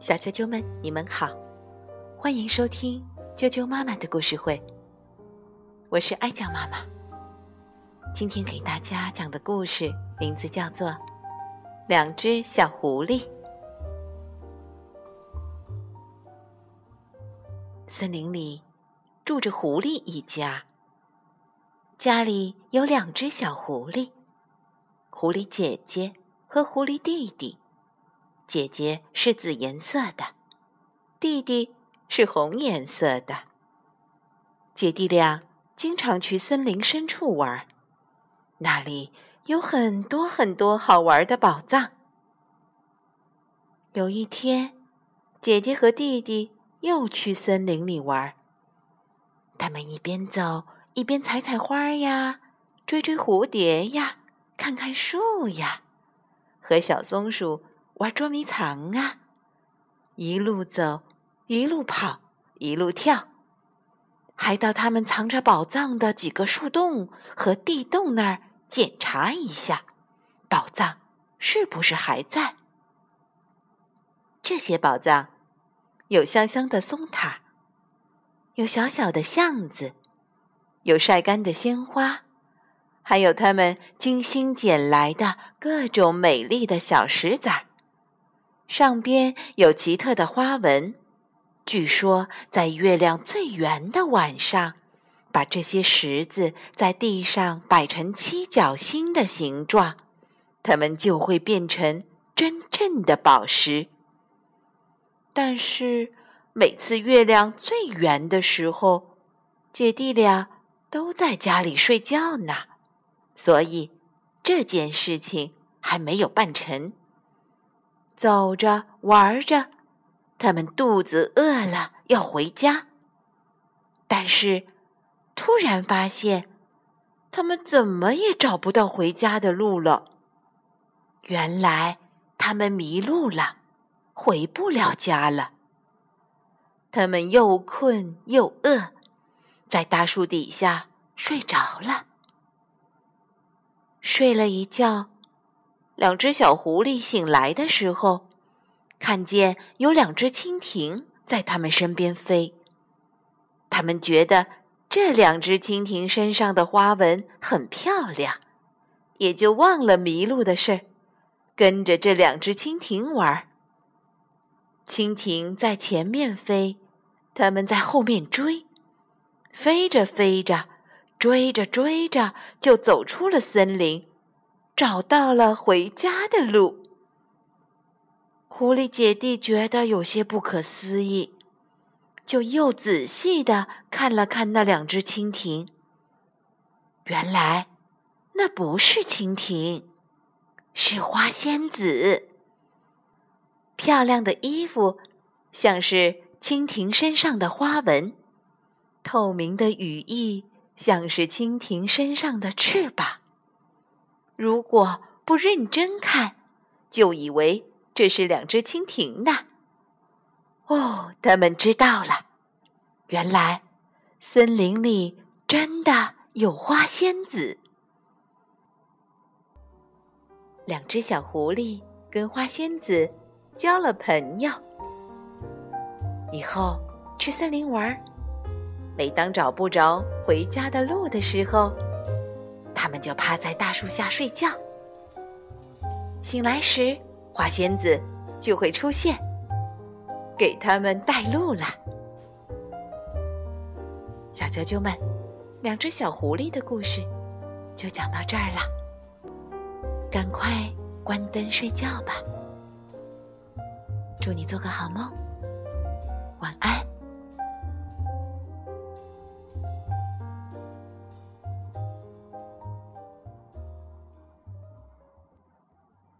小啾啾们，你们好，欢迎收听啾啾妈妈的故事会。我是爱酱妈妈，今天给大家讲的故事名字叫做《两只小狐狸》。森林里住着狐狸一家，家里有两只小狐狸，狐狸姐姐和狐狸弟弟。姐姐是紫颜色的，弟弟是红颜色的。姐弟俩经常去森林深处玩，那里有很多很多好玩的宝藏。有一天，姐姐和弟弟。又去森林里玩。他们一边走一边采采花呀，追追蝴蝶呀，看看树呀，和小松鼠玩捉迷藏啊。一路走，一路跑，一路跳，还到他们藏着宝藏的几个树洞和地洞那儿检查一下，宝藏是不是还在？这些宝藏。有香香的松塔，有小小的巷子，有晒干的鲜花，还有他们精心捡来的各种美丽的小石子儿，上边有奇特的花纹。据说，在月亮最圆的晚上，把这些石子在地上摆成七角星的形状，它们就会变成真正的宝石。但是每次月亮最圆的时候，姐弟俩都在家里睡觉呢，所以这件事情还没有办成。走着玩着，他们肚子饿了，要回家。但是突然发现，他们怎么也找不到回家的路了。原来他们迷路了。回不了家了。他们又困又饿，在大树底下睡着了。睡了一觉，两只小狐狸醒来的时候，看见有两只蜻蜓在它们身边飞。他们觉得这两只蜻蜓身上的花纹很漂亮，也就忘了迷路的事儿，跟着这两只蜻蜓玩。蜻蜓在前面飞，它们在后面追，飞着飞着，追着追着，就走出了森林，找到了回家的路。狐狸姐弟觉得有些不可思议，就又仔细的看了看那两只蜻蜓。原来，那不是蜻蜓，是花仙子。漂亮的衣服，像是蜻蜓身上的花纹；透明的羽翼，像是蜻蜓身上的翅膀。如果不认真看，就以为这是两只蜻蜓呢。哦，他们知道了，原来森林里真的有花仙子。两只小狐狸跟花仙子。交了朋友，以后去森林玩，每当找不着回家的路的时候，他们就趴在大树下睡觉。醒来时，花仙子就会出现，给他们带路了。小啾啾们，两只小狐狸的故事就讲到这儿了，赶快关灯睡觉吧。祝你做个好梦，晚安。